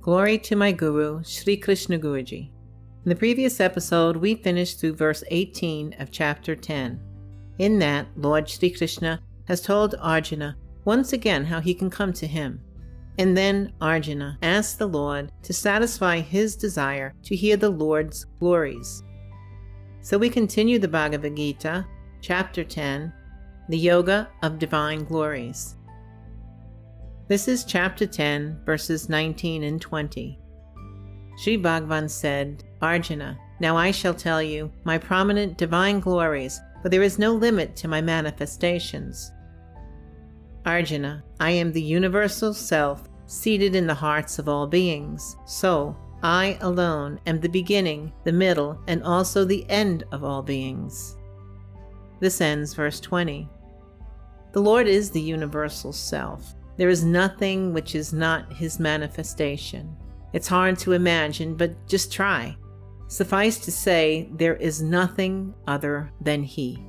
Glory to my Guru, Sri Krishna Guruji. In the previous episode, we finished through verse 18 of chapter 10. In that, Lord Sri Krishna has told Arjuna once again how he can come to him. And then Arjuna asks the Lord to satisfy his desire to hear the Lord's glories. So we continue the Bhagavad Gita, chapter 10, the Yoga of Divine Glories. This is chapter 10, verses 19 and 20. Sri Bhagavan said, Arjuna, now I shall tell you my prominent divine glories, for there is no limit to my manifestations. Arjuna, I am the universal self seated in the hearts of all beings. So, I alone am the beginning, the middle, and also the end of all beings. This ends verse 20. The Lord is the universal self. There is nothing which is not his manifestation. It's hard to imagine, but just try. Suffice to say, there is nothing other than he.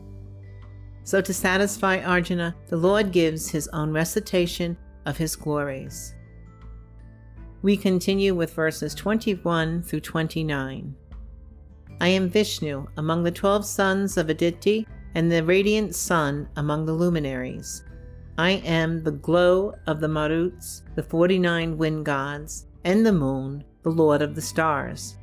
So, to satisfy Arjuna, the Lord gives his own recitation of his glories. We continue with verses 21 through 29. I am Vishnu among the twelve sons of Aditi and the radiant sun among the luminaries. I am the glow of the Maruts, the forty nine wind gods, and the moon, the lord of the stars.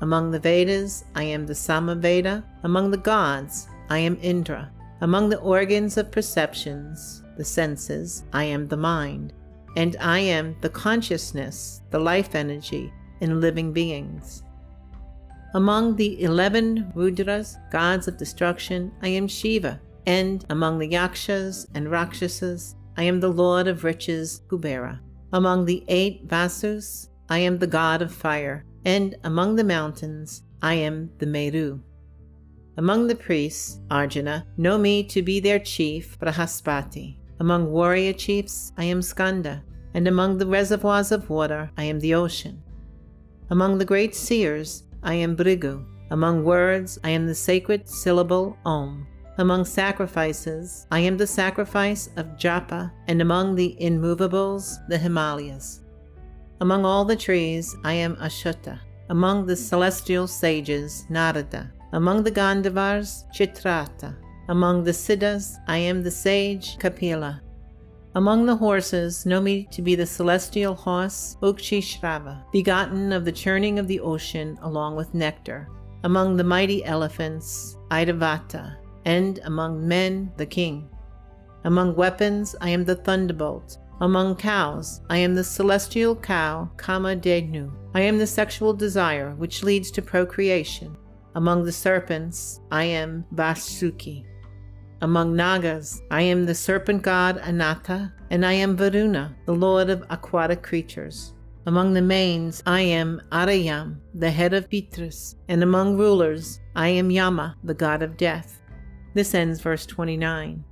Among the Vedas, I am the Samaveda. Among the gods, I am Indra. Among the organs of perceptions, the senses, I am the mind. And I am the consciousness, the life energy in living beings. Among the eleven Rudras, gods of destruction, I am Shiva, and among the Yakshas and Rakshasas, I am the Lord of riches, Kubera. Among the eight Vasus, I am the God of fire, and among the mountains, I am the Meru. Among the priests, Arjuna, know me to be their chief, Brihaspati. Among warrior chiefs, I am Skanda, and among the reservoirs of water, I am the ocean. Among the great seers, I am Bhrigu. Among words, I am the sacred syllable Om. Among sacrifices, I am the sacrifice of Japa, and among the immovables, the Himalayas. Among all the trees, I am Ashvattha. Among the celestial sages, Narada. Among the Gandharvas, Chitraratha. Among the Siddhas, I am the sage Kapila. Among the horses, know me to be the celestial horse Uchchaihshrava, begotten of the churning of the ocean along with nectar. Among the mighty elephants, Airavata and among men the king. Among weapons I am the thunderbolt. Among cows I am the celestial cow Kamadhenu. I am the sexual desire which leads to procreation. Among the serpents I am Vasuki. Among Nagas I am the serpent god Ananta, and I am Varuna, the lord of aquatic creatures. Among the manes I am Aryama, the head of Pitras, and among rulers I am Yama, the god of death. This ends verse 29.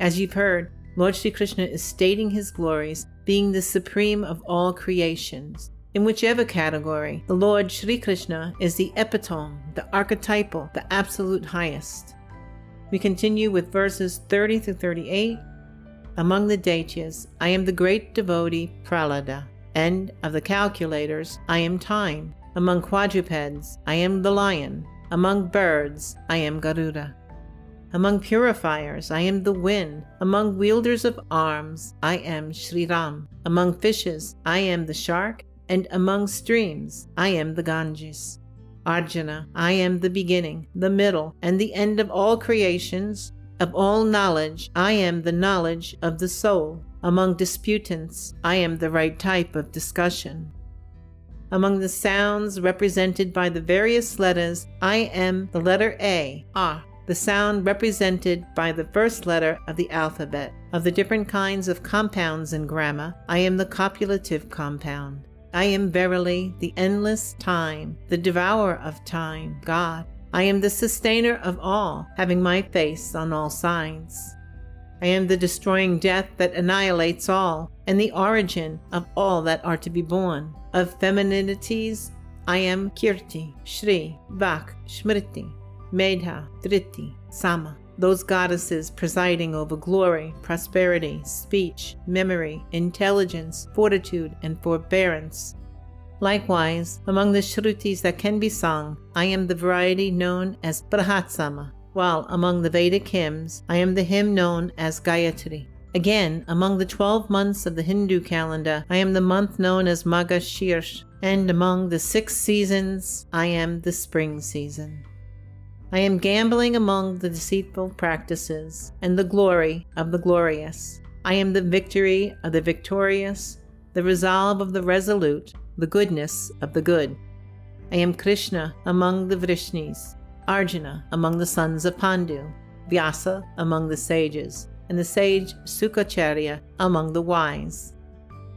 As you've heard, Lord Sri Krishna is stating his glories, being the supreme of all creations. In whichever category, the Lord Sri Krishna is the epitome, the archetypal, the absolute highest. We continue with verses 30 through 38. Among the Daityas, I am the great devotee Prahlada, and of the calculators, I am time. Among quadrupeds, I am the lion. Among birds, I am Garuda. Among purifiers, I am the wind. Among wielders of arms, I am Sri Ram. Among fishes, I am the shark. And among streams, I am the Ganges. Arjuna, I am the beginning, the middle, and the end of all creations. Of all knowledge, I am the knowledge of the soul. Among disputants, I am the right type of discussion. Among the sounds represented by the various letters, I am the letter A, Ah the sound represented by the first letter of the alphabet. Of the different kinds of compounds in grammar, I am the copulative compound. I am verily the endless time, the devourer of time, God. I am the sustainer of all, having my face on all sides. I am the destroying death that annihilates all, and the origin of all that are to be born. Of femininities, I am Kirti, Shri, Vak, Smriti, Medha, Dhriti, Sama, those goddesses presiding over glory, prosperity, speech, memory, intelligence, fortitude, and forbearance. Likewise, among the Shrutis that can be sung, I am the variety known as Brihatsama, while among the Vedic hymns, I am the hymn known as Gayatri. Again, among the twelve months of the Hindu calendar, I am the month known as Margashirsh, and among the six seasons, I am the spring season. I am gambling among the deceitful practices and the glory of the glorious. I am the victory of the victorious, the resolve of the resolute, the goodness of the good. I am Krishna among the Vrishnis, Arjuna among the sons of Pandu, Vyasa among the sages, and the sage Shukracharya among the wise.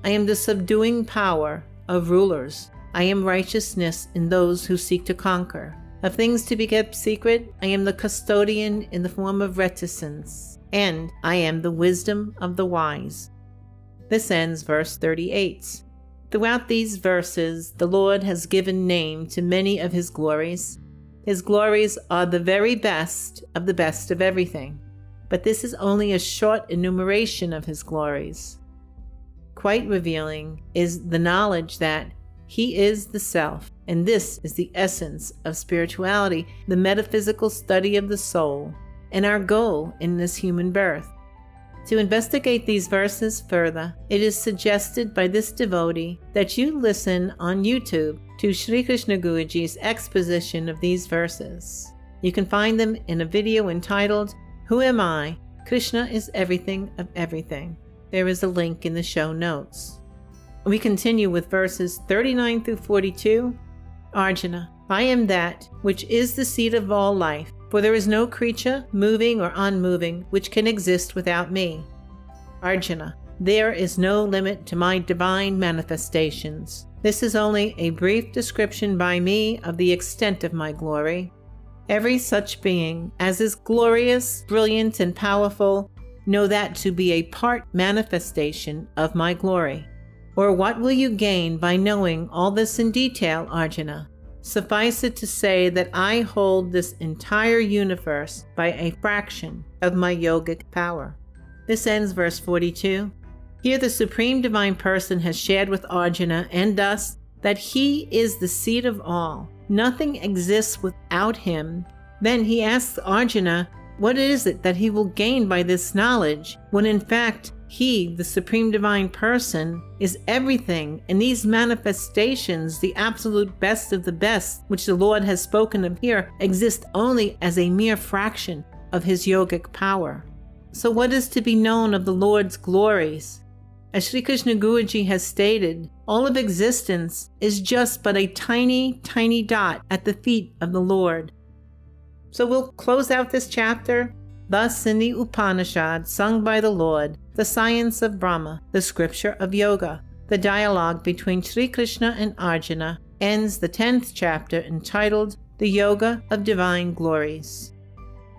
I am the subduing power of rulers. I am righteousness in those who seek to conquer. Of things to be kept secret, I am the custodian in the form of reticence, and I am the wisdom of the wise. This ends verse 38. Throughout these verses, the Lord has given name to many of his glories. His glories are the very best of the best of everything, but this is only a short enumeration of his glories. Quite revealing is the knowledge that he is the self, and this is the essence of spirituality, the metaphysical study of the soul, and our goal in this human birth. To investigate these verses further, it is suggested by this devotee that you listen on YouTube to Sri Krishna Guruji's exposition of these verses. You can find them in a video entitled, Who Am I? Krishna is Everything of Everything. There is a link in the show notes. We continue with verses 39 through 42. Arjuna, I am that which is the seat of all life, for there is no creature, moving or unmoving, which can exist without me. Arjuna, there is no limit to my divine manifestations. This is only a brief description by me of the extent of my glory. Every such being as is glorious, brilliant, and powerful, know that to be a part manifestation of my glory. Or what will you gain by knowing all this in detail, Arjuna? Suffice it to say that I hold this entire universe by a fraction of my yogic power. This ends verse 42. Here, the Supreme Divine Person has shared with Arjuna and us that he is the seat of all. Nothing exists without him. Then he asks Arjuna, What is it that he will gain by this knowledge, when in fact he, the Supreme Divine Person, is everything, and these manifestations, the absolute best of the best, which the Lord has spoken of here, exist only as a mere fraction of his yogic power. So, what is to be known of the Lord's glories? As Sri Krishna Guruji has stated, all of existence is just but a tiny, tiny dot at the feet of the Lord. So we'll close out this chapter Thus, in the Upanishad sung by the Lord, the science of Brahma, the scripture of Yoga, the dialogue between Sri Krishna and Arjuna, ends the 10th chapter entitled The Yoga of Divine Glories.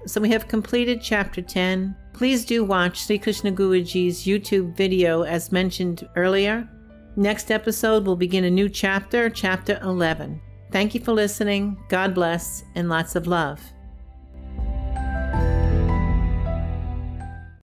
So we have completed chapter 10. Please do watch Sri Krishna Guruji's YouTube video as mentioned earlier. Next episode will begin a new chapter, chapter 11. Thank you for listening. God bless and lots of love.